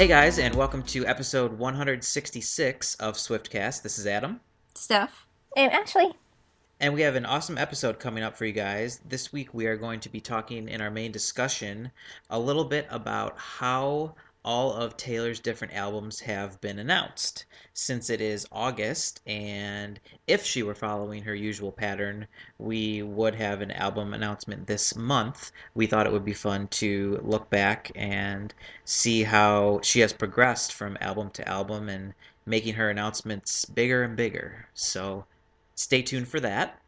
Hey guys, and welcome to episode 166 of Swiftcast. This is Adam. Steph. And Ashley. And we have an awesome episode coming up for you guys. This week we are going to be talking in our main discussion a little bit about how all of Taylor's different albums have been announced. Since it is August, and if she were following her usual pattern, we would have an album announcement this month. We thought it would be fun to look back and see how she has progressed from album to album and making her announcements bigger and bigger. So stay tuned for that.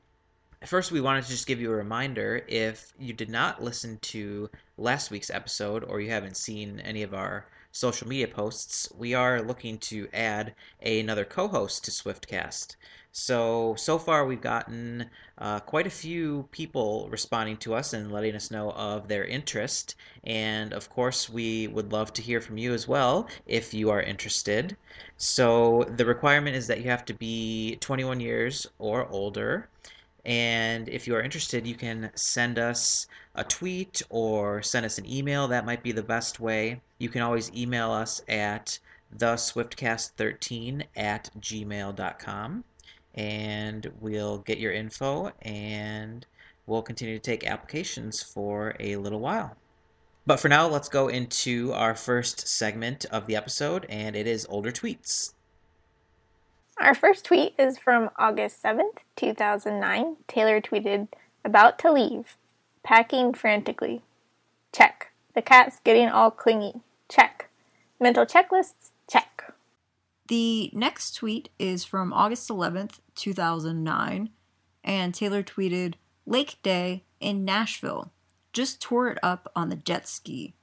First, we wanted to just give you a reminder if you did not listen to last week's episode or you haven't seen any of our social media posts, we are looking to add another co host to Swiftcast. So, so far we've gotten uh, quite a few people responding to us and letting us know of their interest. And of course, we would love to hear from you as well if you are interested. So, the requirement is that you have to be 21 years or older. And if you are interested, you can send us a tweet or send us an email. That might be the best way. You can always email us at theswiftcast13 at gmail.com and we'll get your info and we'll continue to take applications for a little while. But for now, let's go into our first segment of the episode, and it is older tweets. Our first tweet is from August 7th, 2009. Taylor tweeted, About to leave. Packing frantically. Check. The cat's getting all clingy. Check. Mental checklists? Check. The next tweet is from August 11th, 2009, and Taylor tweeted, Lake Day in Nashville. Just tore it up on the jet ski.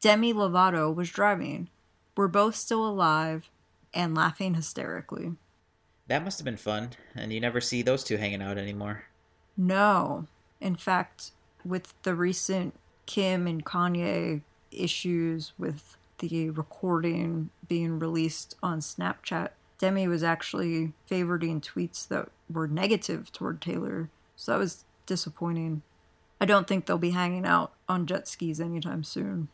Demi Lovato was driving. We're both still alive and laughing hysterically. That must have been fun, and you never see those two hanging out anymore. No. In fact, with the recent Kim and Kanye issues with the recording being released on Snapchat, Demi was actually favoriting tweets that were negative toward Taylor. So that was disappointing. I don't think they'll be hanging out on jet skis anytime soon.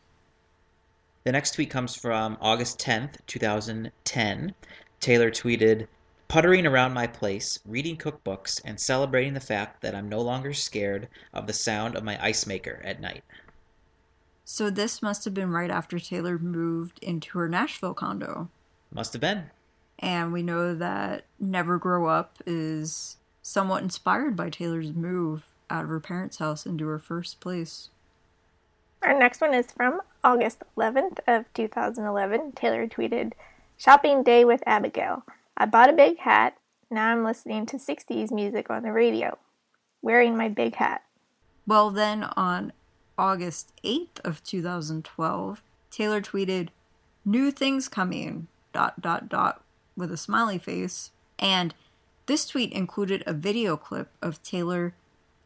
The next tweet comes from August 10th, 2010. Taylor tweeted, Puttering around my place, reading cookbooks, and celebrating the fact that I'm no longer scared of the sound of my ice maker at night. So this must have been right after Taylor moved into her Nashville condo. Must have been. And we know that Never Grow Up is somewhat inspired by Taylor's move out of her parents' house into her first place. Our next one is from August 11th of 2011. Taylor tweeted, "Shopping day with Abigail. I bought a big hat. Now I'm listening to 60s music on the radio, wearing my big hat." Well, then on August 8th of 2012, Taylor tweeted, "New things coming." dot dot dot with a smiley face, and this tweet included a video clip of Taylor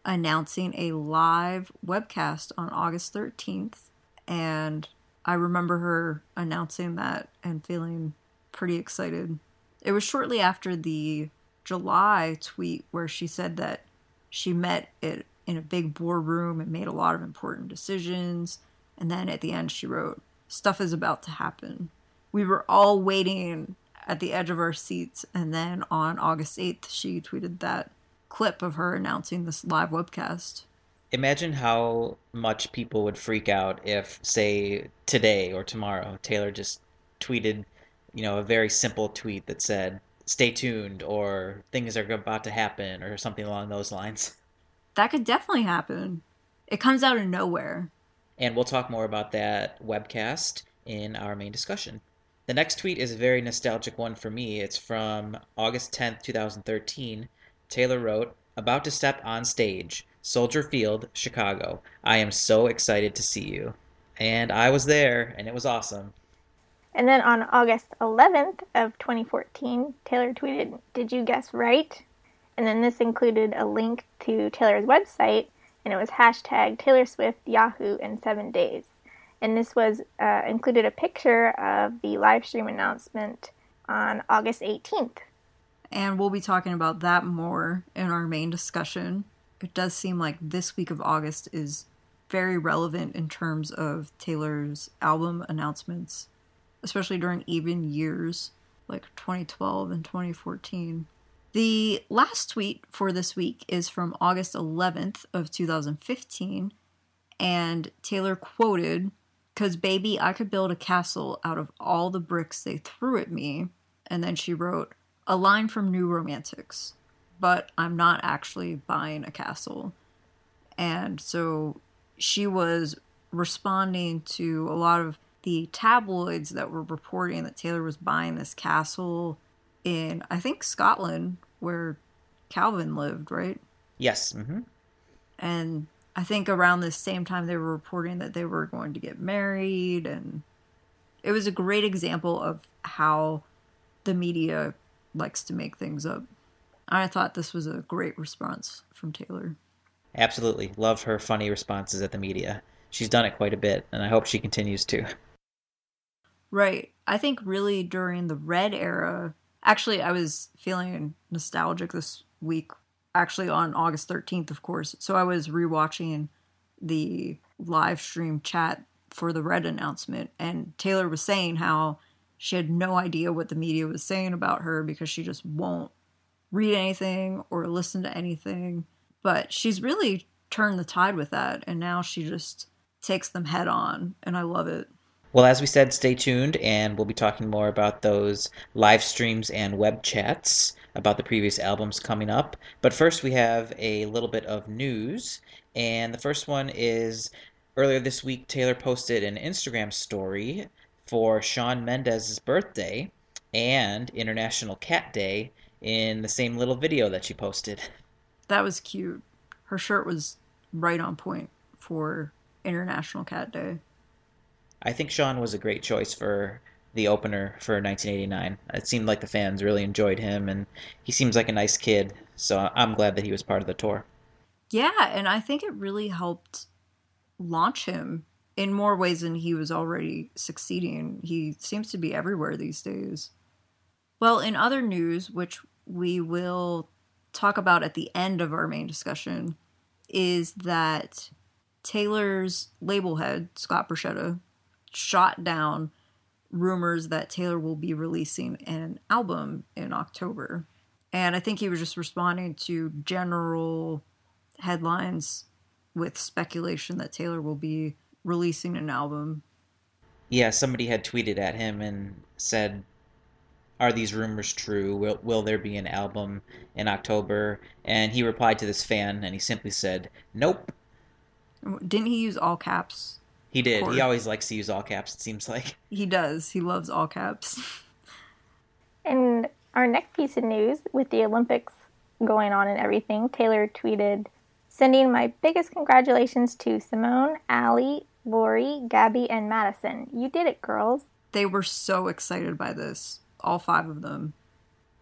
announcing a live webcast on August 13th. And I remember her announcing that and feeling pretty excited. It was shortly after the July tweet where she said that she met it in a big boardroom and made a lot of important decisions. And then at the end, she wrote, Stuff is about to happen. We were all waiting at the edge of our seats. And then on August 8th, she tweeted that clip of her announcing this live webcast. Imagine how much people would freak out if, say, today or tomorrow, Taylor just tweeted, you know, a very simple tweet that said, stay tuned or things are about to happen or something along those lines. That could definitely happen. It comes out of nowhere. And we'll talk more about that webcast in our main discussion. The next tweet is a very nostalgic one for me. It's from August 10th, 2013. Taylor wrote, About to step on stage, Soldier Field, Chicago. I am so excited to see you. And I was there, and it was awesome. And then on August 11th of 2014, Taylor tweeted, Did you guess right? And then this included a link to Taylor's website, and it was hashtag Taylor Swift Yahoo in seven days. And this was uh, included a picture of the live stream announcement on August 18th. And we'll be talking about that more in our main discussion. It does seem like this week of August is very relevant in terms of Taylor's album announcements. Especially during even years like 2012 and 2014. The last tweet for this week is from August 11th of 2015 and Taylor quoted, "Cuz baby, I could build a castle out of all the bricks they threw at me." And then she wrote, "A line from New Romantics, but I'm not actually buying a castle." And so she was responding to a lot of the tabloids that were reporting that Taylor was buying this castle in, I think, Scotland, where Calvin lived, right? Yes. Mm-hmm. And I think around the same time they were reporting that they were going to get married. And it was a great example of how the media likes to make things up. I thought this was a great response from Taylor. Absolutely. Love her funny responses at the media. She's done it quite a bit, and I hope she continues to. Right. I think really during the Red era, actually, I was feeling nostalgic this week, actually on August 13th, of course. So I was rewatching the live stream chat for the Red announcement, and Taylor was saying how she had no idea what the media was saying about her because she just won't read anything or listen to anything. But she's really turned the tide with that, and now she just takes them head on, and I love it. Well, as we said, stay tuned, and we'll be talking more about those live streams and web chats about the previous albums coming up. But first, we have a little bit of news, and the first one is earlier this week, Taylor posted an Instagram story for Shawn Mendes' birthday and International Cat Day in the same little video that she posted. That was cute. Her shirt was right on point for International Cat Day. I think Shawn was a great choice for the opener for 1989. It seemed like the fans really enjoyed him, and he seems like a nice kid. So I'm glad that he was part of the tour. Yeah, and I think it really helped launch him in more ways than he was already succeeding. He seems to be everywhere these days. Well, in other news, which we will talk about at the end of our main discussion, is that Taylor's label head, Scott Borchetta, shot down rumors that Taylor will be releasing an album in October. And I think he was just responding to general headlines with speculation that Taylor will be releasing an album. Yeah, somebody had tweeted at him and said, Are these rumors true? Will, will there be an album in October? And he replied to this fan and he simply said, Nope. Didn't he use all caps he did. He always likes to use all caps, it seems like. He does. He loves all caps. and our next piece of news with the Olympics going on and everything, Taylor tweeted, Sending my biggest congratulations to Simone, Aly, Laurie, Gabby, and Madison. You did it, girls. They were so excited by this, all five of them.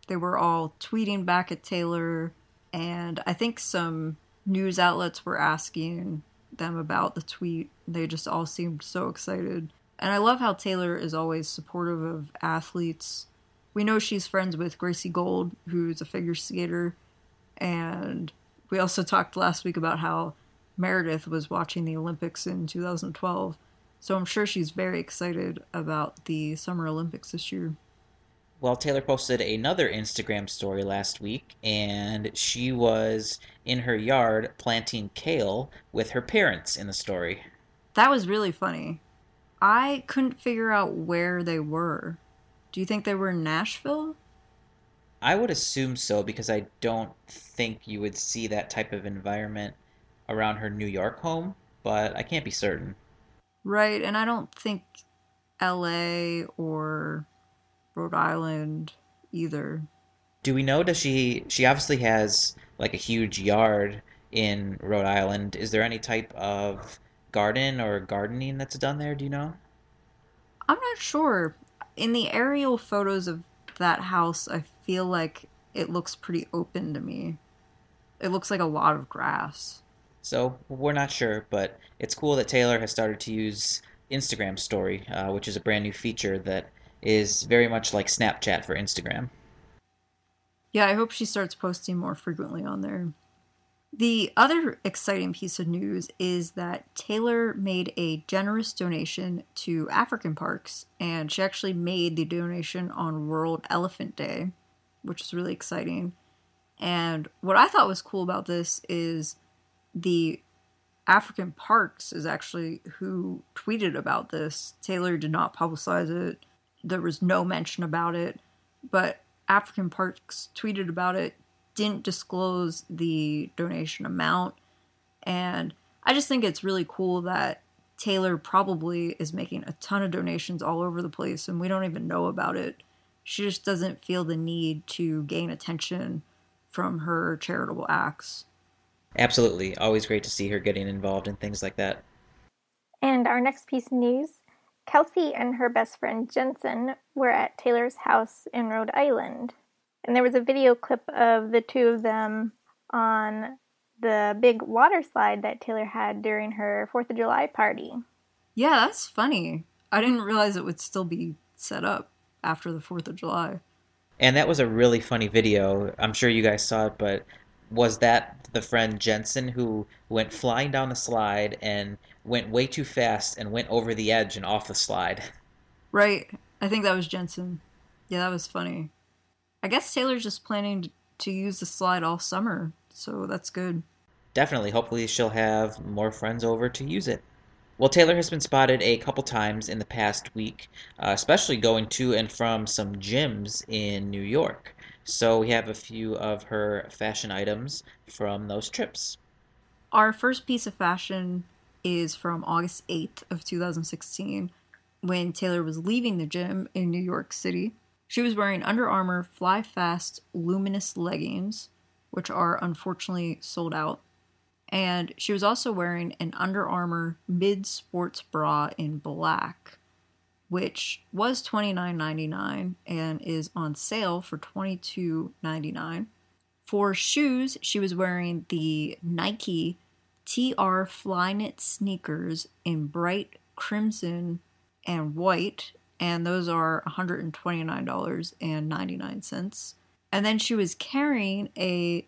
They were all tweeting back at Taylor, and I think some news outlets were asking them about the tweet. They just all seemed so excited. And I love how Taylor is always supportive of athletes. We know she's friends with Gracie Gold, who's a figure skater. And we also talked last week about how Meredith was watching the Olympics in 2012. So I'm sure she's very excited about the Summer Olympics this year. Well, Taylor posted another Instagram story last week, and she was in her yard planting kale with her parents in the story. That was really funny. I couldn't figure out where they were. Do you think they were in Nashville? I would assume so because I don't think you would see that type of environment around her New York home, but I can't be certain. Right, and I don't think LA or Rhode Island either. Do we know does she she obviously has like a huge yard in Rhode Island. Is there any type of garden or gardening that's done there, do you know? I'm not sure. In the aerial photos of that house, I feel like it looks pretty open to me. It looks like a lot of grass. So we're not sure, but it's cool that Taylor has started to use Instagram Story, uh, which is a brand new feature that is very much like Snapchat for Instagram. Yeah, I hope she starts posting more frequently on there. The other exciting piece of news is that Taylor made a generous donation to African parks, and she actually made the donation on World Elephant Day, which is really exciting. And what I thought was cool about this is the African Parks is actually who tweeted about this. Taylor did not publicize it, there was no mention about it, but African Parks tweeted about it, didn't disclose the donation amount. And I just think it's really cool that Taylor probably is making a ton of donations all over the place and we don't even know about it. She just doesn't feel the need to gain attention from her charitable acts. Absolutely. Always great to see her getting involved in things like that. And our next piece of news Kelsey and her best friend Jensen were at Taylor's house in Rhode Island. And there was a video clip of the two of them on the big water slide that Taylor had during her 4th of July party. Yeah, that's funny. I didn't realize it would still be set up after the 4th of July. And that was a really funny video. I'm sure you guys saw it, but was that the friend Jensen who went flying down the slide and went way too fast and went over the edge and off the slide? Right. I think that was Jensen. Yeah, that was funny. I guess Taylor's just planning to use the slide all summer, so that's good. Definitely. Hopefully, she'll have more friends over to use it. Well, Taylor has been spotted a couple times in the past week, uh, especially going to and from some gyms in New York. So we have a few of her fashion items from those trips. Our first piece of fashion is from August 8th of 2016 when Taylor was leaving the gym in New York City. She was wearing Under Armour Fly Fast luminous leggings, which are unfortunately sold out. And she was also wearing an Under Armour mid sports bra in black which was $29.99 and is on sale for $22.99. For shoes, she was wearing the Nike TR Flyknit sneakers in bright crimson and white, and those are $129.99. And then she was carrying a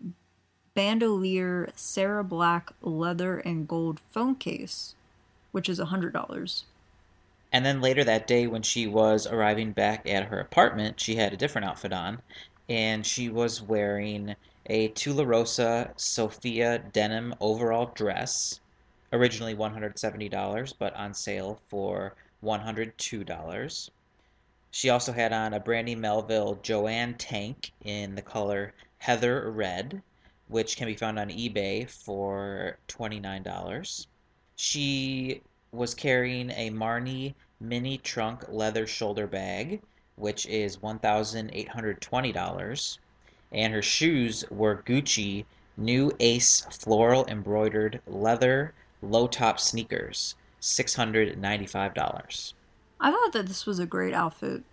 bandolier Sarah Black leather and gold phone case, which is $100. And then later that day, when she was arriving back at her apartment, she had a different outfit on, and she was wearing a Tularosa Sophia denim overall dress, originally $170, but on sale for $102. She also had on a Brandy Melville Joanne tank in the color Heather Red, which can be found on eBay for $29. She was carrying a Marni mini trunk leather shoulder bag, which is $1,820. And her shoes were Gucci new Ace floral embroidered leather low top sneakers, $695. I thought that this was a great outfit.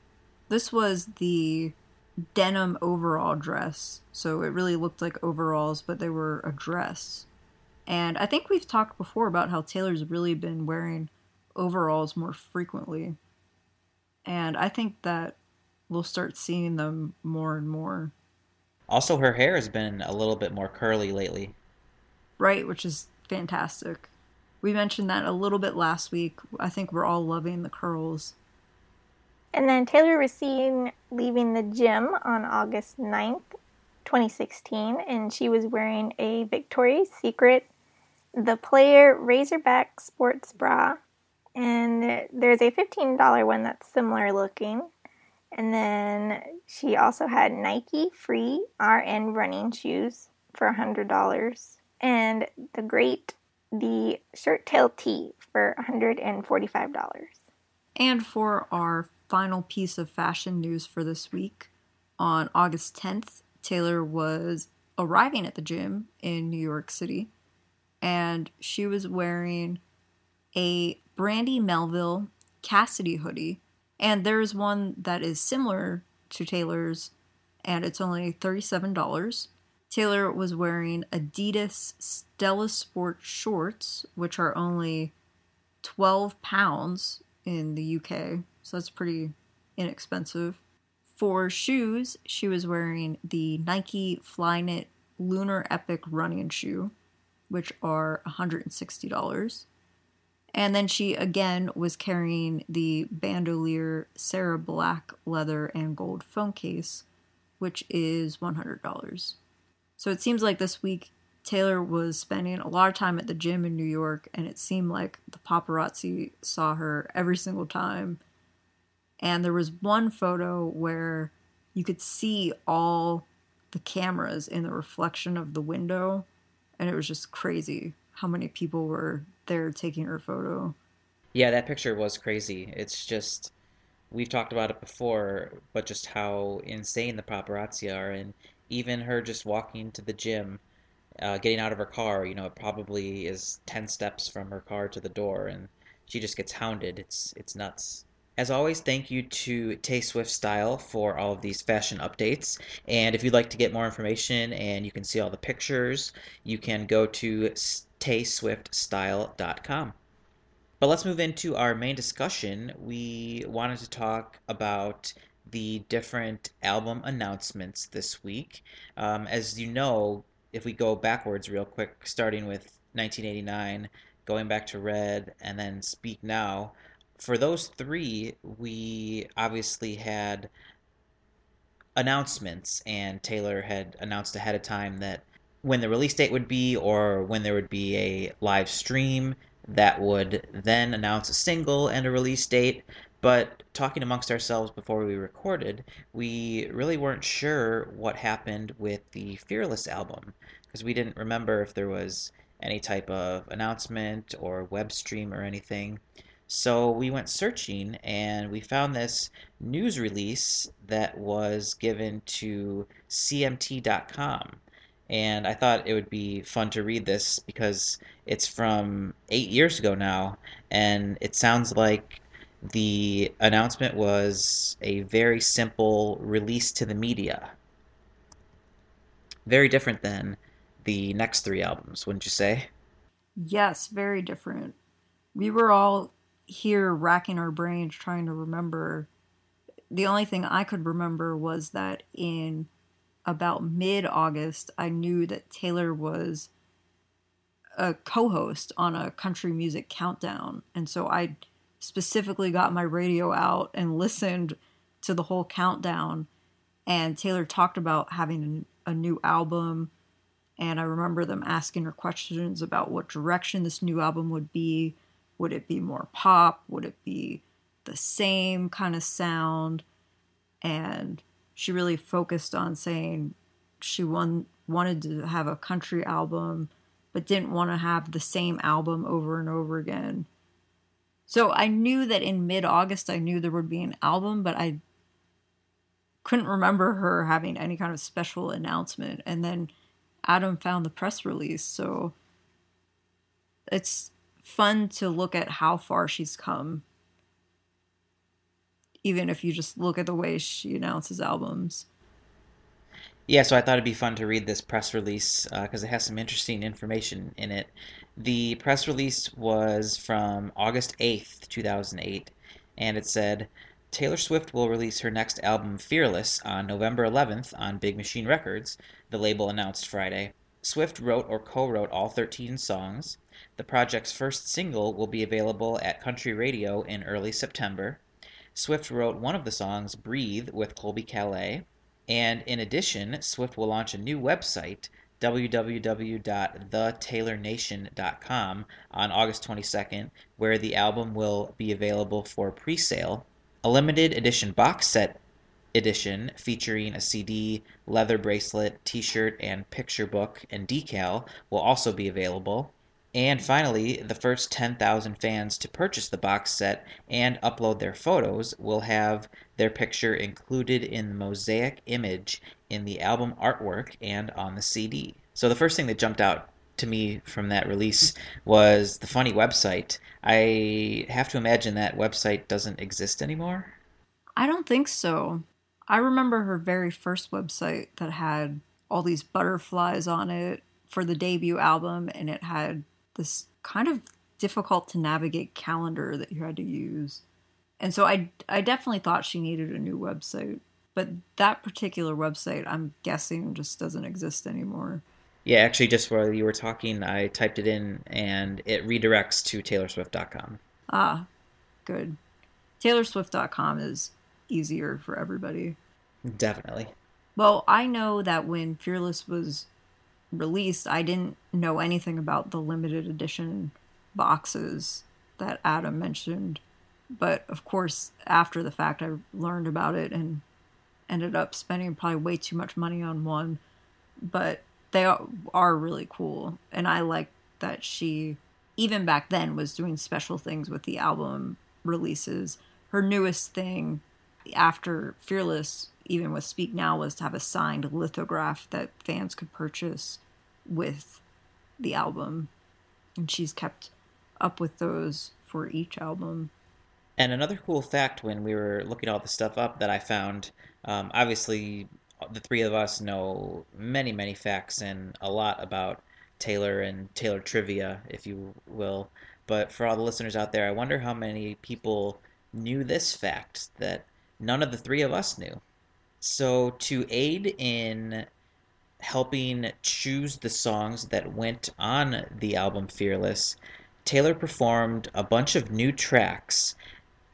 This was the denim overall dress, so it really looked like overalls, but they were a dress. And I think we've talked before about how Taylor's really been wearing overalls more frequently. And I think that we'll start seeing them more and more. Also, her hair has been a little bit more curly lately. Right, which is fantastic. We mentioned that a little bit last week. I think we're all loving the curls. And then Taylor was seen leaving the gym on August 9th, 2016, and she was wearing a Victoria's Secret The Player Razorback sports bra. And there's a $15 one that's similar looking. And then she also had Nike free RN running shoes for $100. And the great, the shirt tail tee for $145. And for our final piece of fashion news for this week, on August 10th, Taylor was arriving at the gym in New York City and she was wearing a Brandy Melville Cassidy hoodie. And there's one that is similar to Taylor's, and it's only $37. Taylor was wearing Adidas Stella Sport shorts, which are only 12 pounds in the UK, so that's pretty inexpensive. For shoes, she was wearing the Nike Flyknit Lunar Epic running shoe, which are $160. And then she again was carrying the bandolier Sarah Black leather and gold phone case, which is $100. So it seems like this week Taylor was spending a lot of time at the gym in New York, and it seemed like the paparazzi saw her every single time. And there was one photo where you could see all the cameras in the reflection of the window, and it was just crazy how many people were there taking her photo. Yeah, that picture was crazy. It's just we've talked about it before, but just how insane the paparazzi are, and even her just walking to the gym uh, getting out of her car, you know, it probably is 10 steps from her car to the door and she just gets hounded. It's it's nuts. As always, thank you to Tay Swift Style for all of these fashion updates. And if you'd like to get more information and you can see all the pictures, you can go to tayswiftstyle.com. But let's move into our main discussion. We wanted to talk about the different album announcements this week. Um, as you know, if we go backwards real quick, starting with 1989, going back to Red, and then Speak Now, for those three, we obviously had announcements, and Taylor had announced ahead of time that when the release date would be or when there would be a live stream that would then announce a single and a release date. But talking amongst ourselves before we recorded, we really weren't sure what happened with the Fearless album because we didn't remember if there was any type of announcement or web stream or anything. So we went searching and we found this news release that was given to CMT.com. And I thought it would be fun to read this because it's from eight years ago now, and it sounds like the announcement was a very simple release to the media. Very different than the next three albums, wouldn't you say? Yes, very different. We were all here racking our brains trying to remember. The only thing I could remember was that in about mid August, I knew that Taylor was a co host on a country music countdown. And so I specifically got my radio out and listened to the whole countdown. And Taylor talked about having a new album. And I remember them asking her questions about what direction this new album would be. Would it be more pop? Would it be the same kind of sound? And she really focused on saying she won, wanted to have a country album, but didn't want to have the same album over and over again. So I knew that in mid August, I knew there would be an album, but I couldn't remember her having any kind of special announcement. And then Adam found the press release. So it's fun to look at how far she's come. Even if you just look at the way she announces albums. Yeah, so I thought it'd be fun to read this press release because uh, it has some interesting information in it. The press release was from August 8th, 2008, and it said Taylor Swift will release her next album, Fearless, on November 11th on Big Machine Records, the label announced Friday. Swift wrote or co wrote all 13 songs. The project's first single will be available at country radio in early September. Swift wrote one of the songs, Breathe, with Colbie Caillat. And in addition, Swift will launch a new website, www.thetaylornation.com, on August 22nd, where the album will be available for pre sale. A limited edition box set edition featuring a CD, leather bracelet, t shirt, and picture book and decal will also be available. And finally, the first 10,000 fans to purchase the box set and upload their photos will have their picture included in the mosaic image in the album artwork and on the CD. So the first thing that jumped out to me from that release was the funny website. I have to imagine that website doesn't exist anymore. I don't think so. I remember her very first website that had all these butterflies on it for the debut album, and it had this kind of difficult to navigate calendar that you had to use. And so I, I definitely thought she needed a new website. But that particular website, I'm guessing, just doesn't exist anymore. Yeah, actually, just while you were talking, I typed it in and it redirects to TaylorSwift.com. Ah, good. TaylorSwift.com is easier for everybody. Definitely. Well, I know that when Fearless was released, I didn't know anything about the limited edition boxes that Adam mentioned. But of course, after the fact, I learned about it and ended up spending probably way too much money on one. But they are really cool. And I like that she, even back then, was doing special things with the album releases. Her newest thing after Fearless, even with Speak Now, was to have a signed lithograph that fans could purchase with the album. And she's kept up with those for each album. And another cool fact when we were looking all the stuff up that I found, um, obviously, the three of us know many, many facts and a lot about Taylor and Taylor trivia, if you will. But for all the listeners out there, I wonder how many people knew this fact that none of the three of us knew. So, to aid in helping choose the songs that went on the album Fearless, Taylor performed a bunch of new tracks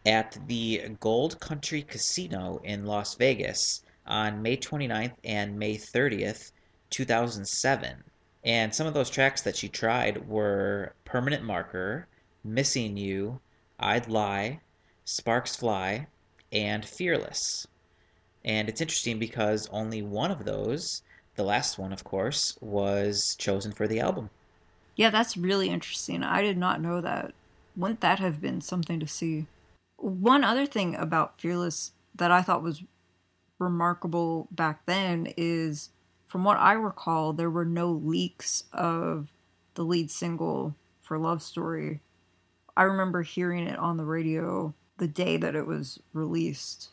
at the Gold Country Casino in Las Vegas on May 29th and May 30th, 2007. And some of those tracks that she tried were Permanent Marker, Missing You, I'd Lie, Sparks Fly, and Fearless. And it's interesting because only one of those, the last one, of course, was chosen for the album. Yeah, that's really interesting. I did not know that. Wouldn't that have been something to see? One other thing about Fearless that I thought was remarkable back then is from what I recall, there were no leaks of the lead single for Love Story. I remember hearing it on the radio the day that it was released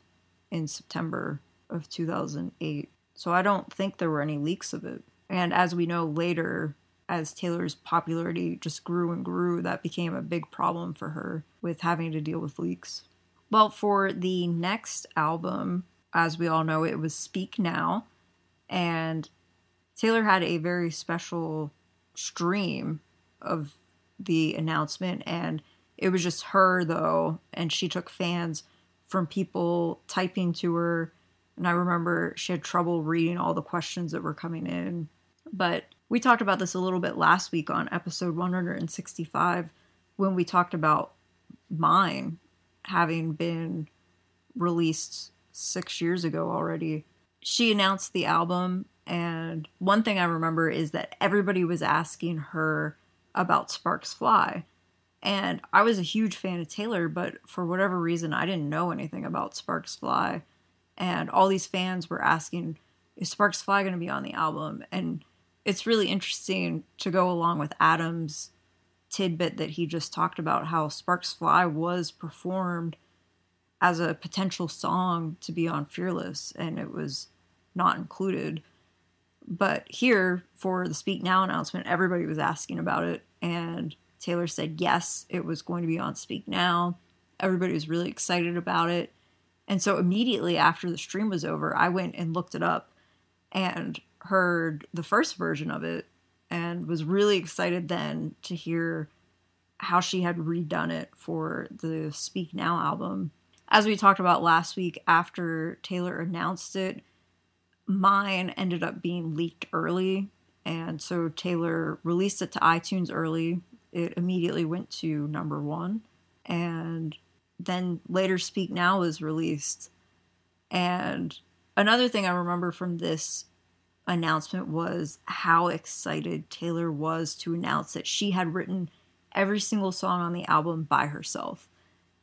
in September of 2008. So I don't think there were any leaks of it. And as we know later, as Taylor's popularity just grew and grew, that became a big problem for her with having to deal with leaks. Well, for the next album, as we all know, it was Speak Now. And Taylor had a very special stream of the announcement. And it was just her, though. And she took fans from people typing to her. And I remember she had trouble reading all the questions that were coming in. But we talked about this a little bit last week on episode 165 when we talked about mine having been released six years ago already. She announced the album, and one thing I remember is that everybody was asking her about Sparks Fly. And I was a huge fan of Taylor, but for whatever reason, I didn't know anything about Sparks Fly. And all these fans were asking, is Sparks Fly going to be on the album? And it's really interesting to go along with Adam's tidbit that he just talked about how Sparks Fly was performed as a potential song to be on Fearless and it was not included. But here for the Speak Now announcement, everybody was asking about it and Taylor said yes, it was going to be on Speak Now. Everybody was really excited about it. And so immediately after the stream was over, I went and looked it up and heard the first version of it and was really excited then to hear how she had redone it for the Speak Now album. As we talked about last week, after Taylor announced it, mine ended up being leaked early. And so Taylor released it to iTunes early. It immediately went to number one. And then later, Speak Now was released. And another thing I remember from this announcement was how excited Taylor was to announce that she had written every single song on the album by herself.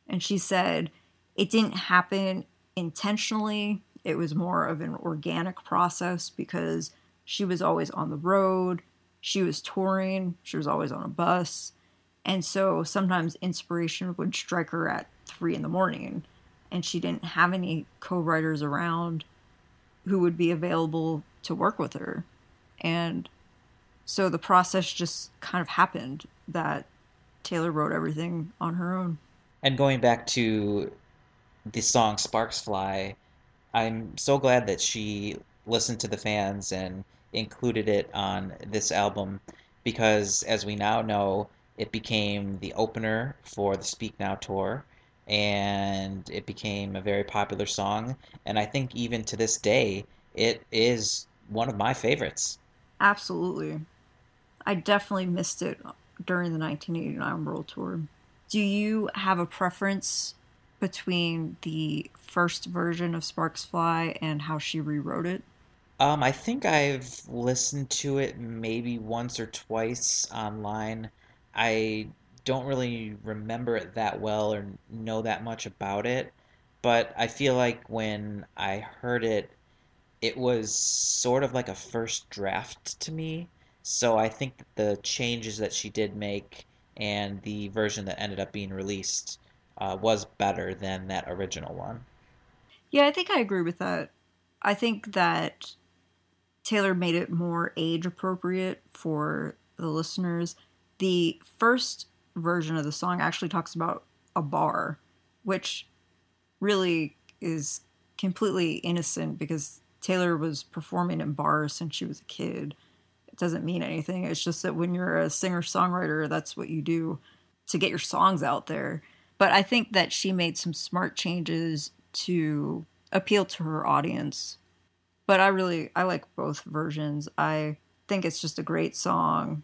And she said it didn't happen intentionally, it was more of an organic process because she was always on the road, she was touring, she was always on a bus. And so sometimes inspiration would strike her at three in the morning, and she didn't have any co writers around who would be available to work with her. And so the process just kind of happened that Taylor wrote everything on her own. And going back to the song Sparks Fly, I'm so glad that she listened to the fans and included it on this album because, as we now know, it became the opener for the Speak Now tour and it became a very popular song. And I think even to this day, it is one of my favorites. Absolutely. I definitely missed it during the 1989 World Tour. Do you have a preference between the first version of Sparks Fly and how she rewrote it? Um, I think I've listened to it maybe once or twice online. I don't really remember it that well or know that much about it, but I feel like when I heard it, it was sort of like a first draft to me. So I think that the changes that she did make and the version that ended up being released uh, was better than that original one. Yeah, I think I agree with that. I think that Taylor made it more age appropriate for the listeners. The first version of the song actually talks about a bar, which really is completely innocent because Taylor was performing in bars since she was a kid. It doesn't mean anything. It's just that when you're a singer songwriter, that's what you do to get your songs out there. But I think that she made some smart changes to appeal to her audience. But I really I like both versions. I think it's just a great song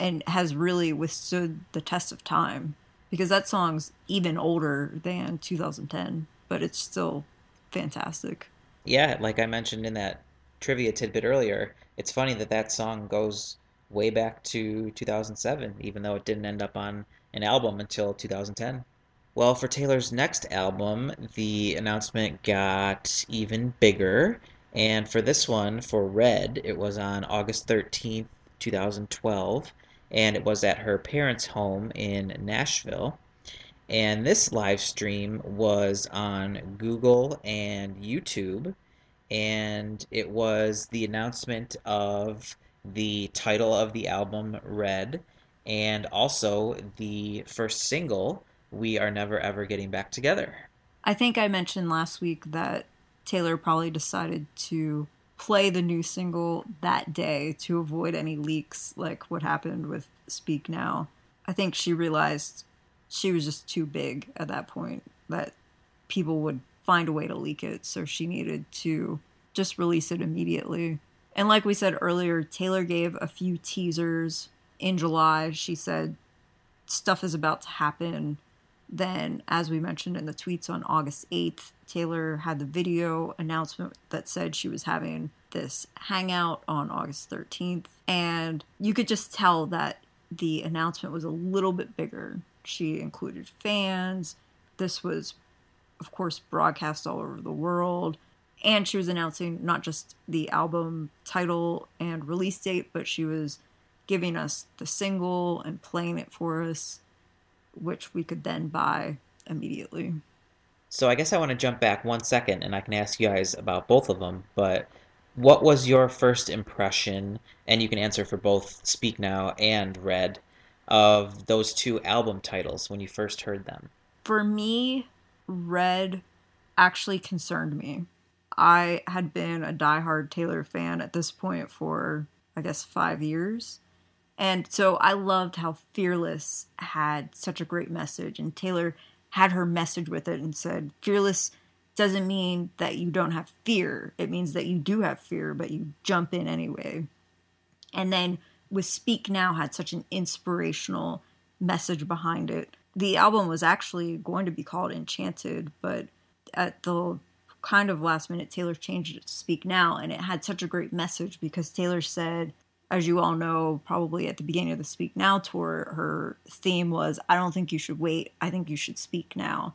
and has really withstood the test of time because that song's even older than 2010, but it's still fantastic. Yeah, like I mentioned in that trivia tidbit earlier, it's funny that that song goes way back to 2007, even though it didn't end up on an album until 2010. Well, for Taylor's next album, the announcement got even bigger. And for this one, for Red, it was on August 13th, 2012. And it was at her parents' home in Nashville. And this live stream was on Google and YouTube. And it was the announcement of the title of the album, Red, and also the first single we are never ever getting back together. I think I mentioned last week that Taylor probably decided to play the new single that day to avoid any leaks like what happened with Speak Now. I think she realized she was just too big at that point that people would find a way to leak it, so she needed to just release it immediately. And like we said earlier, Taylor gave a few teasers in July. She said stuff is about to happen then, as we mentioned in the tweets on August 8th, Taylor had the video announcement that said she was having this hangout on August 13th. And you could just tell that the announcement was a little bit bigger. She included fans. This was, of course, broadcast all over the world. And she was announcing not just the album title and release date, but she was giving us the single and playing it for us which we could then buy immediately. So I guess I want to jump back one second and I can ask you guys about both of them. But what was your first impression, and you can answer for both Speak Now and Red, of those two album titles when you first heard them? For me, Red actually concerned me. I had been a diehard Taylor fan at this point for, I guess, five years. And so I loved how Fearless had such a great message, and Taylor had her message with it and said, Fearless doesn't mean that you don't have fear. It means that you do have fear, but you jump in anyway. And then with Speak Now had such an inspirational message behind it. The album was actually going to be called Enchanted, but at the kind of last minute, Taylor changed it to Speak Now, and it had such a great message because Taylor said, as you all know, probably at the beginning of the Speak Now tour, her theme was, I don't think you should wait. I think you should speak now.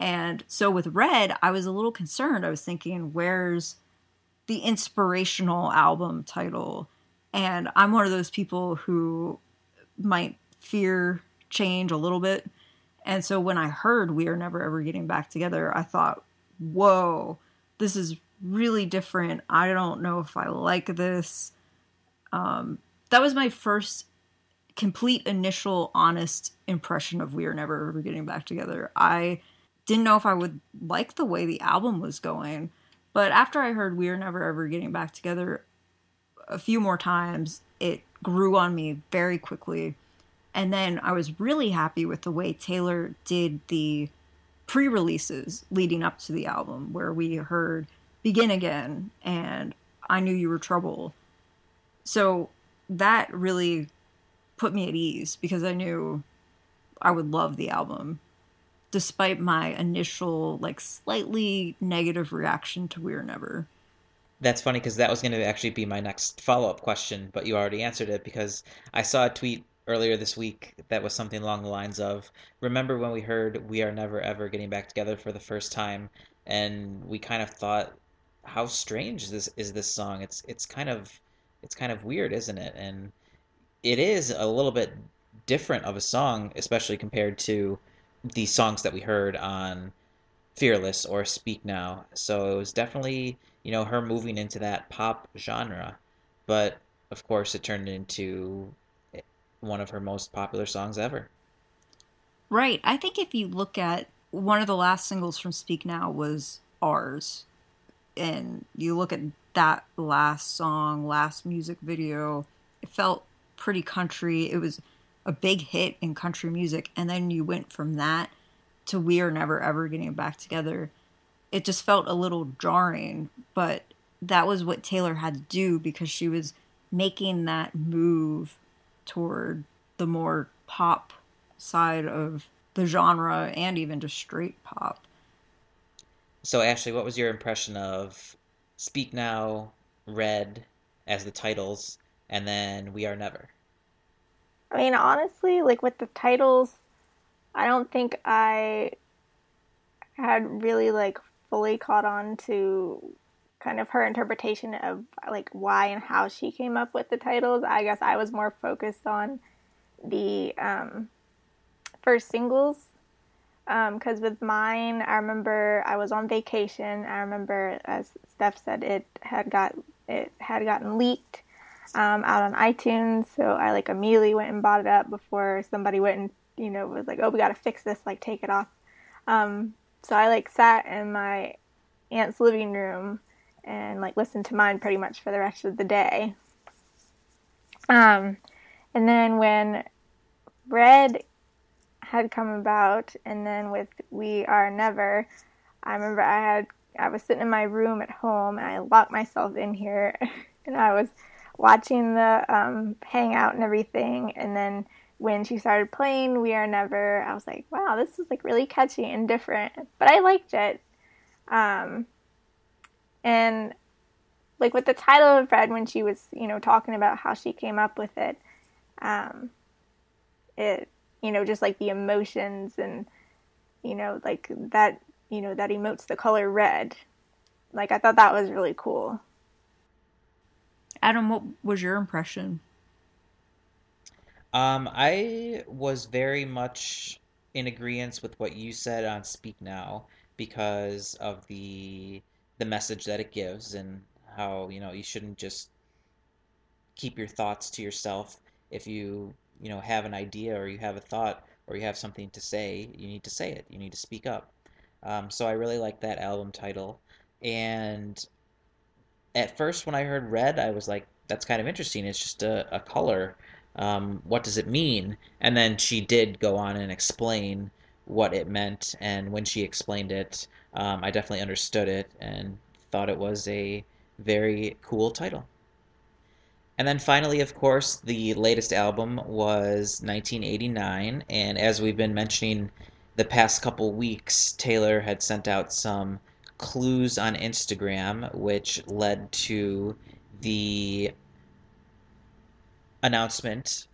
And so with Red, I was a little concerned. I was thinking, where's the inspirational album title? And I'm one of those people who might fear change a little bit. And so when I heard We Are Never Ever Getting Back Together, I thought, whoa, this is really different. I don't know if I like this. Um, that was my first complete initial honest impression of We Are Never Ever Getting Back Together. I didn't know if I would like the way the album was going. But after I heard We Are Never Ever Getting Back Together a few more times, it grew on me very quickly. And then I was really happy with the way Taylor did the pre releases leading up to the album, where we heard Begin Again and I Knew You Were Trouble. So that really put me at ease because I knew I would love the album despite my initial like slightly negative reaction to We're Never. That's funny because that was going to actually be my next follow up question, but you already answered it because I saw a tweet earlier this week that was something along the lines of Remember when we heard We Are Never Ever Getting Back Together for the first time? And we kind of thought, how strange this is this song? It's it's kind of it's kind of weird, isn't it? And it is a little bit different of a song, especially compared to the songs that we heard on Fearless or Speak Now. So it was definitely, you know, her moving into that pop genre. But of course, it turned into one of her most popular songs ever. Right. I think if you look at one of the last singles from Speak Now was Ours. And you look at that last song, last music video, it felt pretty country. It was a big hit in country music. And then you went from that to We Are Never Ever Getting Back Together. It just felt a little jarring, but that was what Taylor had to do because she was making that move toward the more pop side of the genre and even just straight pop. So, Ashley, what was your impression of Speak Now, Red as the titles, and then We Are Never? I mean, honestly, like with the titles, I don't think I had really like fully caught on to kind of her interpretation of like why and how she came up with the titles. I guess I was more focused on the um, first singles because um, with mine, I remember I was on vacation. I remember, as Steph said, it had got it had gotten leaked um, out on iTunes, so I like immediately went and bought it up before somebody went and you know was like, "Oh, we got to fix this, like take it off." Um, so I like sat in my aunt's living room and like listened to mine pretty much for the rest of the day. Um, and then when Red had come about, and then with We Are Never, I remember I had I was sitting in my room at home and I locked myself in here, and I was watching the um, hangout and everything, and then when she started playing We Are Never, I was like, wow, this is like really catchy and different. But I liked it. Um, and like with the title of Red, when she was, you know, talking about how she came up with it, um, it, you know, just like the emotions and, you know, like that, you know, that emotes the color red. Like I thought that was really cool. Adam, what was your impression? Um, I was very much in agreement with what you said on Speak Now because of the the message that it gives and how you know you shouldn't just keep your thoughts to yourself if you you know have an idea or you have a thought or you have something to say you need to say it. You need to speak up. Um, so i really like that album title. And at first when i heard red i was like that's kind of interesting. It's just a, a color. Um, what does it mean? And then she did go on and explain what it meant. And when she explained it um, I definitely understood it and thought it was a very cool title. And then finally, of course, the latest album was 1989, and as we've been mentioning the past couple weeks, Taylor had sent out some clues on Instagram, which led to the announcement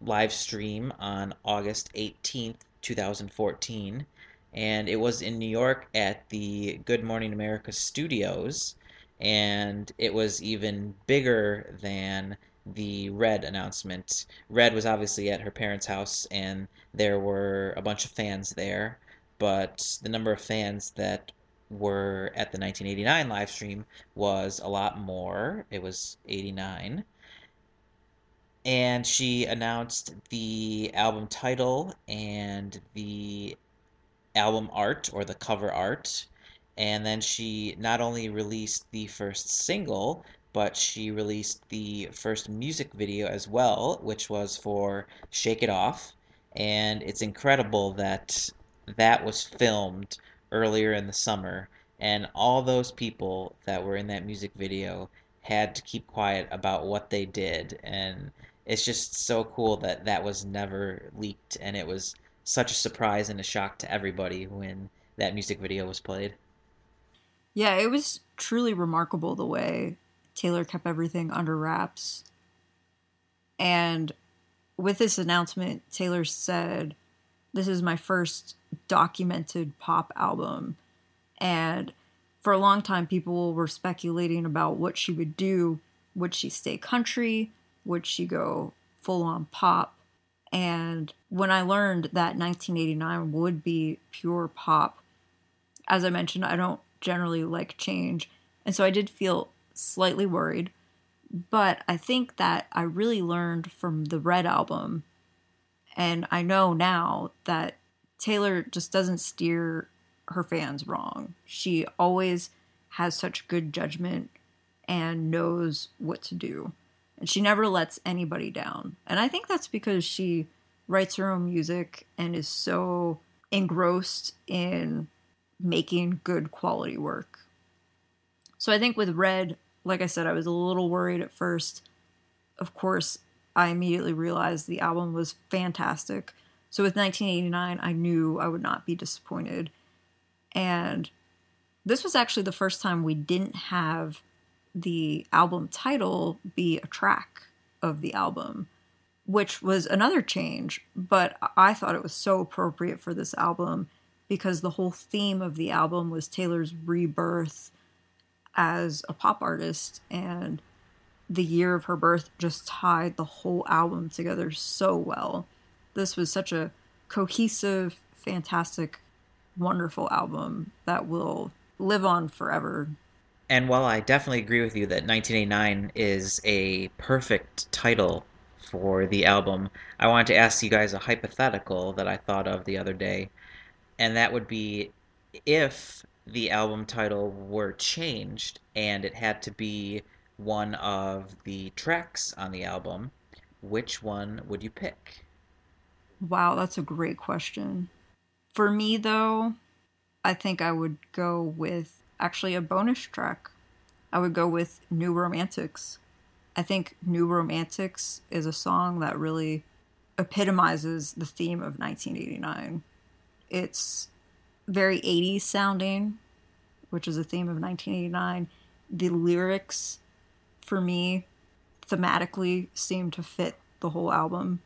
live stream on August 18th, 2014 and it was in New York at the Good Morning America studios, and it was even bigger than the Red announcement. Red was obviously at her parents' house, and there were a bunch of fans there, but the number of fans that were at the 1989 live stream was a lot more. It was 89. And she announced the album title and the album art or the cover art And then she not only released the first single, but she released the first music video as well, which was for Shake It Off. And it's incredible that that was filmed earlier in the summer, and all those people that were in that music video had to keep quiet about what they did. And it's just so cool that that was never leaked, and it was such a surprise and a shock to everybody when that music video was played. Yeah, it was truly remarkable the way Taylor kept everything under wraps. And with this announcement, Taylor said, This is my first documented pop album. And for a long time, people were speculating about what she would do. Would she stay country? Would she go full on pop? And when I learned that 1989 would be pure pop, as I mentioned, I don't generally like change. And so I did feel slightly worried. But I think that I really learned from the Red album. And I know now that Taylor just doesn't steer her fans wrong. She always has such good judgment and knows what to do. And she never lets anybody down. And I think that's because she writes her own music and is so engrossed in making good quality work. So I think with Red, like I said, I was a little worried at first. Of course, I immediately realized the album was fantastic. So with 1989, I knew I would not be disappointed. And this was actually the first time we didn't have the album title be a track of the album, which was another change, but I thought it was so appropriate for this album because the whole theme of the album was Taylor's rebirth as a pop artist and the year of her birth just tied the whole album together so well. This was such a cohesive, fantastic, wonderful album that will live on forever. And while I definitely agree with you that 1989 is a perfect title for the album, I wanted to ask you guys a hypothetical that I thought of the other day. And that would be if the album title were changed and it had to be one of the tracks on the album, which one would you pick? Wow, that's a great question. For me, though, I think I would go with actually a bonus track. I would go with New Romantics. I think New Romantics is a song that really epitomizes the theme of 1989. It's very 80s sounding, which is a theme of 1989. The lyrics, for me, thematically seem to fit the whole album.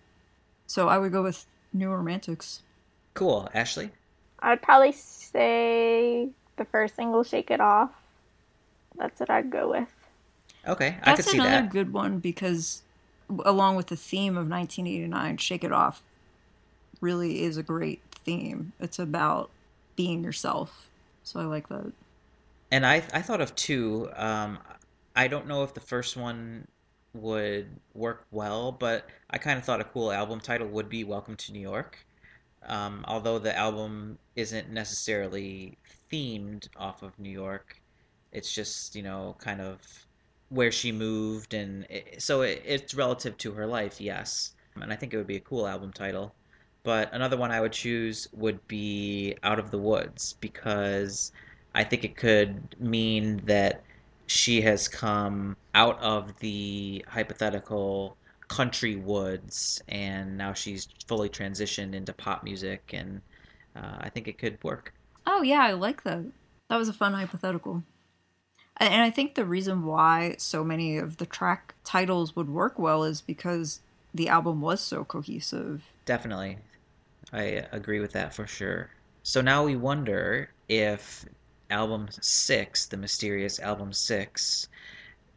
So I would go with New Romantics. Cool. Ashley? I'd probably say the first single, Shake It Off. That's what I'd go with. Okay, I could That's see another that. good one because, along with the theme of 1989, Shake It Off really is a great theme. It's about being yourself. So I like that. And I I thought of two. Um, I don't know if the first one would work well, but I kind of thought a cool album title would be Welcome to New York. Um, although the album isn't necessarily themed off of New York, it's just, you know, kind of where she moved, and it, so it, it's relative to her life, yes. And I think it would be a cool album title. But another one I would choose would be Out of the Woods because I think it could mean that she has come out of the hypothetical country woods and now she's fully transitioned into pop music and uh, I think it could work. Oh, yeah, I like that. That was a fun hypothetical. And I think the reason why so many of the track titles would work well is because the album was so cohesive. Definitely. I agree with that for sure. So now we wonder if album 6, the mysterious album 6,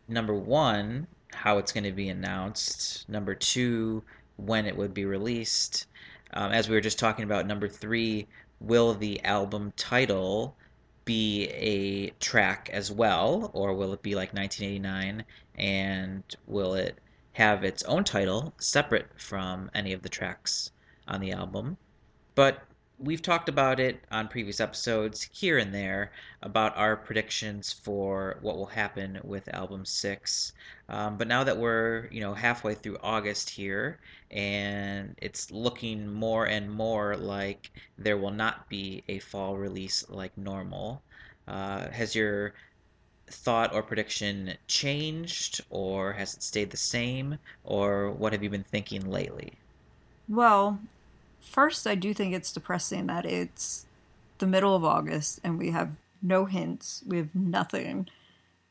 number 1, how it's going to be announced, number 2, when it would be released. Um, as we were just talking about, number 3, will the album title be a track as well, or will it be like 1989 and will it have its own title separate from any of the tracks on the album? But we've talked about it on previous episodes here and there about our predictions for what will happen with album six. Um, but now that we're you know halfway through August here, and it's looking more and more like there will not be a fall release like normal. Uh, has your thought or prediction changed, or has it stayed the same, or what have you been thinking lately? Well, first, I do think it's depressing that it's the middle of August and we have no hints, we have nothing.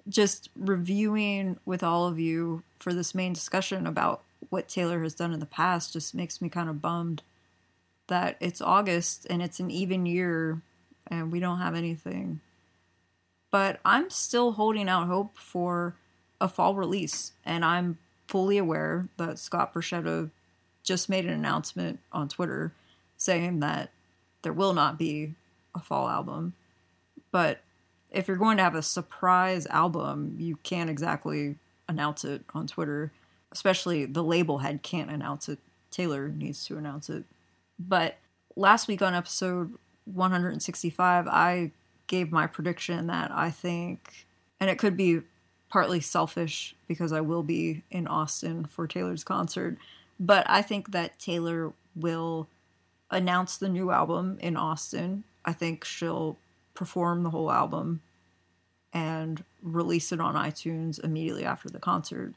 Just reviewing with all of you for this main discussion about what Taylor has done in the past just makes me kind of bummed that it's August and it's an even year and we don't have anything. But I'm still holding out hope for a fall release, and I'm fully aware that Scott Borchetta just made an announcement on Twitter saying that there will not be a fall album. But if you're going to have a surprise album, you can't exactly announce it on Twitter. Especially the label head can't announce it. Taylor needs to announce it. But last week on episode 165, I gave my prediction that I think, and it could be partly selfish because I will be in Austin for Taylor's concert, but I think that Taylor will announce the new album in Austin. I think she'll perform the whole album and release it on iTunes immediately after the concert.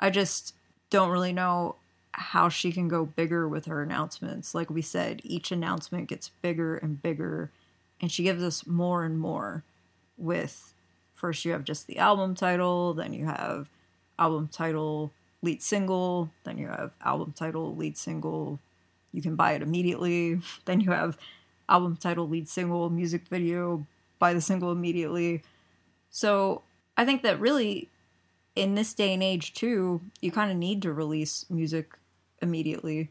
I just don't really know how she can go bigger with her announcements. Like we said, each announcement gets bigger and bigger and she gives us more and more with first you have just the album title then you have album title lead single then you have album title lead single. You can buy it immediately. Then you have album title lead single music video buy the single immediately. So i think that really in this day and age too you kind of need to release music immediately.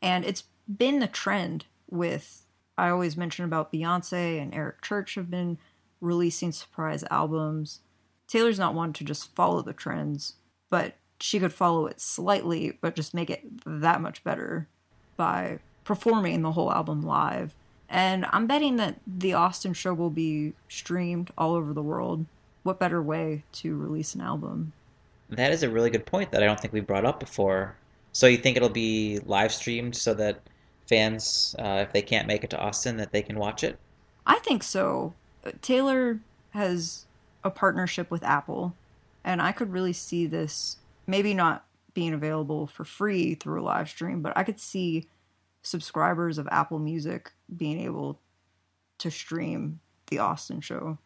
And it's been the trend with I always mention about Beyonce and Eric Church have been releasing surprise albums. Taylor's not one to just follow the trends, but she could follow it slightly, but just make it that much better by performing the whole album live. And I'm betting that the Austin show will be streamed all over the world. What better way to release an album? That is a really good point that I don't think we brought up before. So you think it'll be live streamed so that fans, uh, if they can't make it to Austin, that they can watch it? I think so. Taylor has a partnership with Apple, and I could really see this maybe not being available for free through a live stream, but I could see subscribers of Apple Music being able to stream the Austin show.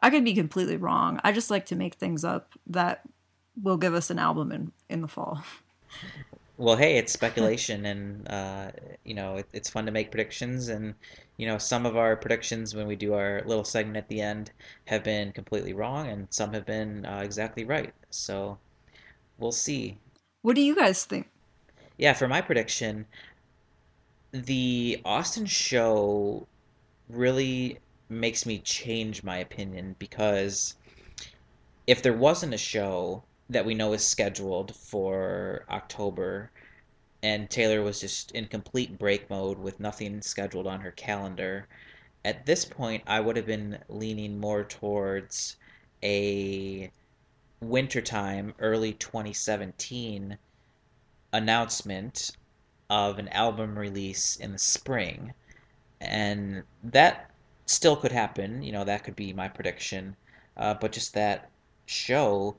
I could be completely wrong. I just like to make things up that will give us an album in, in the fall. Well, hey, it's speculation, and uh, you know it, it's fun to make predictions. And you know, some of our predictions when we do our little segment at the end have been completely wrong, and some have been uh, exactly right. So we'll see. What do you guys think? Yeah, for my prediction, the Austin show really makes me change my opinion because if there wasn't a show that we know is scheduled for October, and Taylor was just in complete break mode with nothing scheduled on her calendar. At this point, I would have been leaning more towards a wintertime, early 2017 announcement of an album release in the spring. And that still could happen. You know, that could be my prediction. Uh, but just that show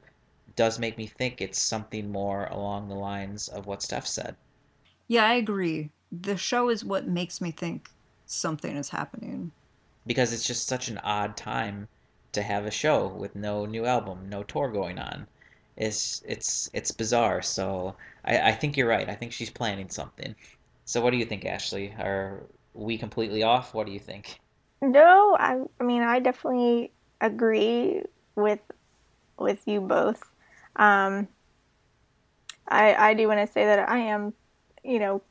does make me think it's something more along the lines of what Steph said. Yeah, I agree. The show is what makes me think something is happening. Because it's just such an odd time to have a show with no new album, no tour going on. It's it's it's bizarre. So I, I think you're right. I think she's planning something. So what do you think, Ashley? Are we completely off? What do you think? No, I, I mean I definitely agree with with you both. Um, I I do want to say that I am, you know,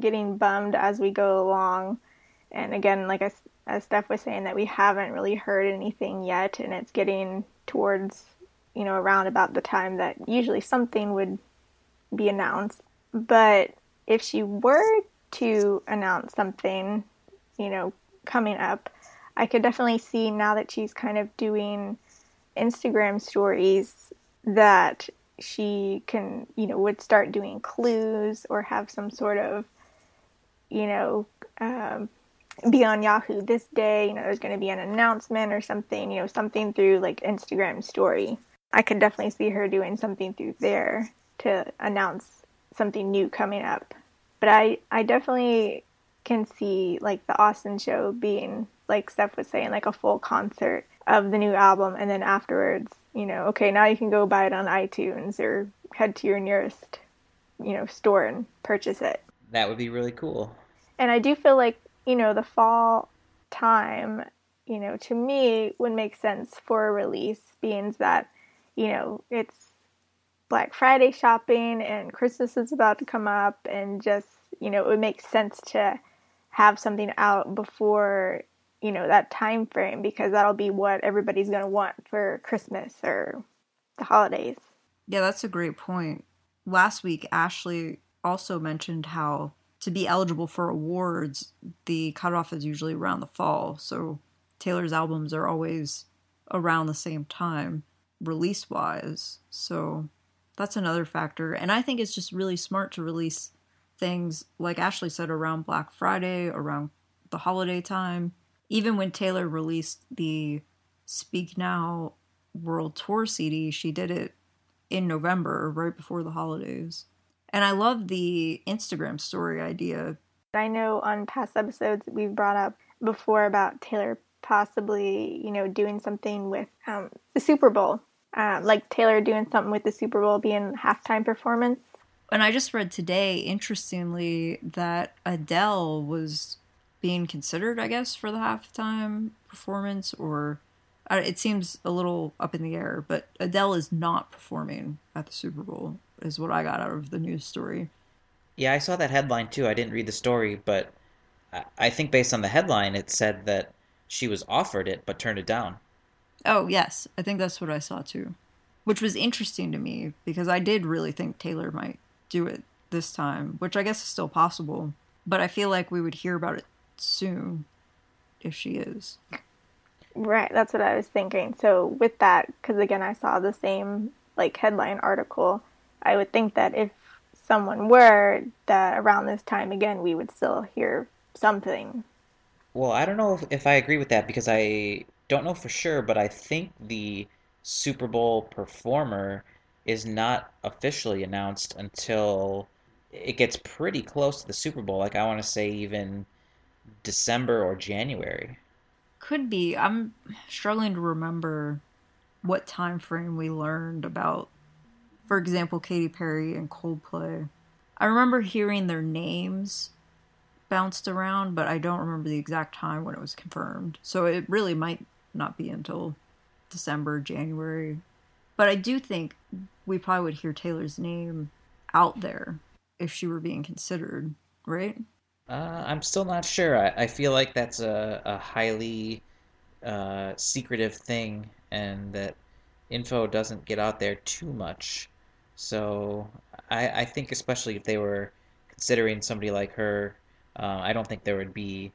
getting bummed as we go along, and again, like as, as Steph was saying, that we haven't really heard anything yet, and it's getting towards, you know, around about the time that usually something would be announced. But if she were to announce something, you know, coming up. I could definitely see now that she's kind of doing Instagram stories that she can, you know, would start doing clues or have some sort of, you know, um, be on Yahoo this day, you know, there's going to be an announcement or something, you know, something through like Instagram story. I could definitely see her doing something through there to announce something new coming up. But I, I definitely can see like the Austin show being like Steph was saying, like a full concert of the new album, and then afterwards, you know, okay, now you can go buy it on iTunes or head to your nearest, you know, store and purchase it. That would be really cool. And I do feel like you know the fall time, you know, to me would make sense for a release, being that you know it's Black Friday shopping and Christmas is about to come up, and just you know, it would make sense to have something out before you know that time frame because that'll be what everybody's going to want for Christmas or the holidays. Yeah, that's a great point. Last week Ashley also mentioned how to be eligible for awards, the cutoff is usually around the fall. So Taylor's albums are always around the same time release wise. So that's another factor. And I think it's just really smart to release things, like Ashley said, around Black Friday, around the holiday time. Even when Taylor released the Speak Now World Tour CD, she did it in November, right before the holidays. And I love the Instagram story idea. I know on past episodes we've brought up before about Taylor possibly, you know, doing something with um, the Super Bowl. Uh, like Taylor doing something with the Super Bowl being halftime performance. And I just read today, interestingly, that Adele was being considered, I guess, for the halftime performance, or uh, it seems a little up in the air, but Adele is not performing at the Super Bowl, is what I got out of the news story. Yeah, I saw that headline too. I didn't read the story, but I think based on the headline, it said that she was offered it but turned it down. Oh, yes. I think that's what I saw too. Which was interesting to me because I did really think Taylor might do it this time, which I guess is still possible. But I feel like we would hear about it soon if she is. Right, that's what I was thinking. So with that, because again, I saw the same like headline article, I would think that if someone were, that around this time again, we would still hear something. Well, I don't know if, if I agree with that because I don't know for sure, but I think the Super Bowl performer is not officially announced until it gets pretty close to the Super Bowl. Like I want to say even December or January. Could be. I'm struggling to remember what time frame we learned about for example Katy Perry and Coldplay. I remember hearing their names bounced around, but I don't remember the exact time when it was confirmed. So it really might not be until December, January. But I do think we probably would hear Taylor's name out there if she were being considered, right? Uh, I'm still not sure. I, I feel like that's a, a highly uh, secretive thing, and that info doesn't get out there too much. So I, I think, especially if they were considering somebody like her, uh, I don't think there would be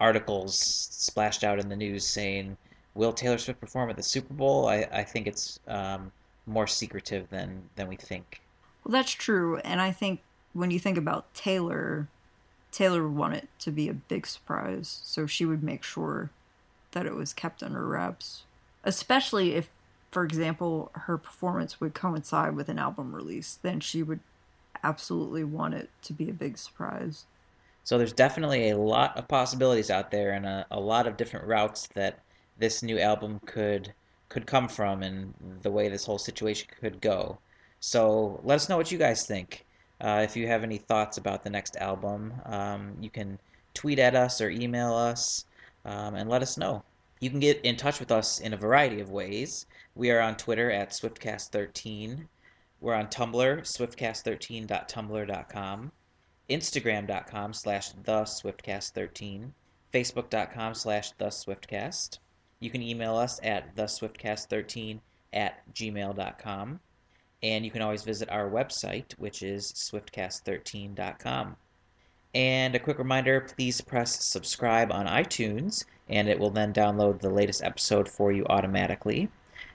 articles splashed out in the news saying, "Will Taylor Swift perform at the Super Bowl?" I, I think it's um, more secretive than than we think. Well, that's true, and I think when you think about Taylor, Taylor would want it to be a big surprise, so she would make sure that it was kept under wraps, especially if, for example, her performance would coincide with an album release. Then she would absolutely want it to be a big surprise. So there's definitely a lot of possibilities out there, and a, a lot of different routes that this new album could could come from and the way this whole situation could go. So let us know what you guys think. Uh, if you have any thoughts about the next album, um, you can tweet at us or email us um, and let us know. You can get in touch with us in a variety of ways. We are on Twitter at SwiftCast13. We're on Tumblr, swiftcast13.tumblr.com, Instagram.com slash the SwiftCast13, Facebook.com slash the SwiftCast. You can email us at theswiftcast13 at gmail.com. And you can always visit our website, which is swiftcast13.com. And a quick reminder please press subscribe on iTunes, and it will then download the latest episode for you automatically.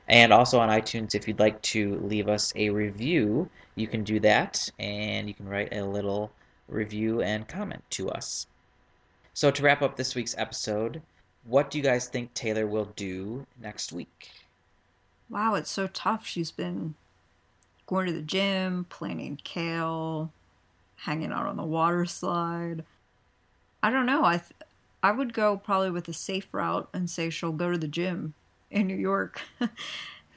And also on iTunes, if you'd like to leave us a review, you can do that, and you can write a little review and comment to us. So, to wrap up this week's episode, what do you guys think Taylor will do next week? Wow, it's so tough. She's been going to the gym, planting kale, hanging out on the water slide. I don't know. I th- I would go probably with a safe route and say she'll go to the gym in New York. it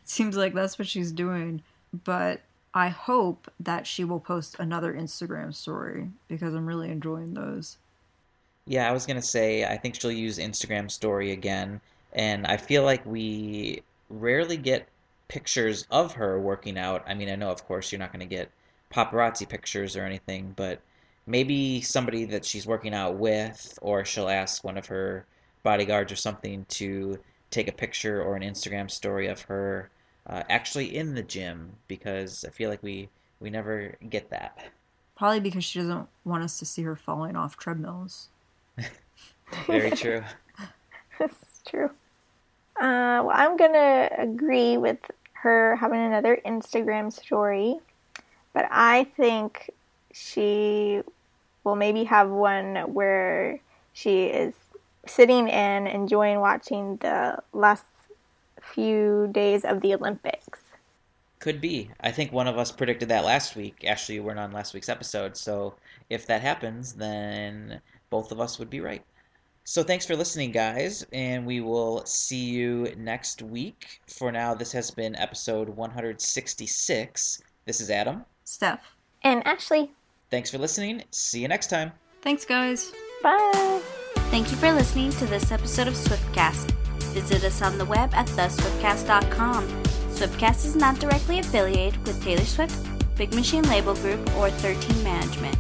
seems like that's what she's doing. But I hope that she will post another Instagram story because I'm really enjoying those. Yeah, I was gonna say I think she'll use Instagram story again, and I feel like we rarely get pictures of her working out. I mean, I know of course you're not gonna get paparazzi pictures or anything, but maybe somebody that she's working out with, or she'll ask one of her bodyguards or something to take a picture or an Instagram story of her uh, actually in the gym because I feel like we we never get that. Probably because she doesn't want us to see her falling off treadmills. Very true. That's true. Uh, well, I'm gonna agree with her having another Instagram story, but I think she will maybe have one where she is sitting and enjoying watching the last few days of the Olympics. Could be. I think one of us predicted that last week. Actually, you weren't on last week's episode, so if that happens, then both of us would be right. So thanks for listening, guys, and we will see you next week. For now, this has been episode 166. This is Adam. Steph. And Ashley, Thanks for listening. See you next time. Thanks, guys. bye. Thank you for listening to this episode of Swiftcast. Visit us on the web at theswiftcast.com. Swiftcast is not directly affiliated with Taylor Swift, Big Machine Label Group, or 13 Management.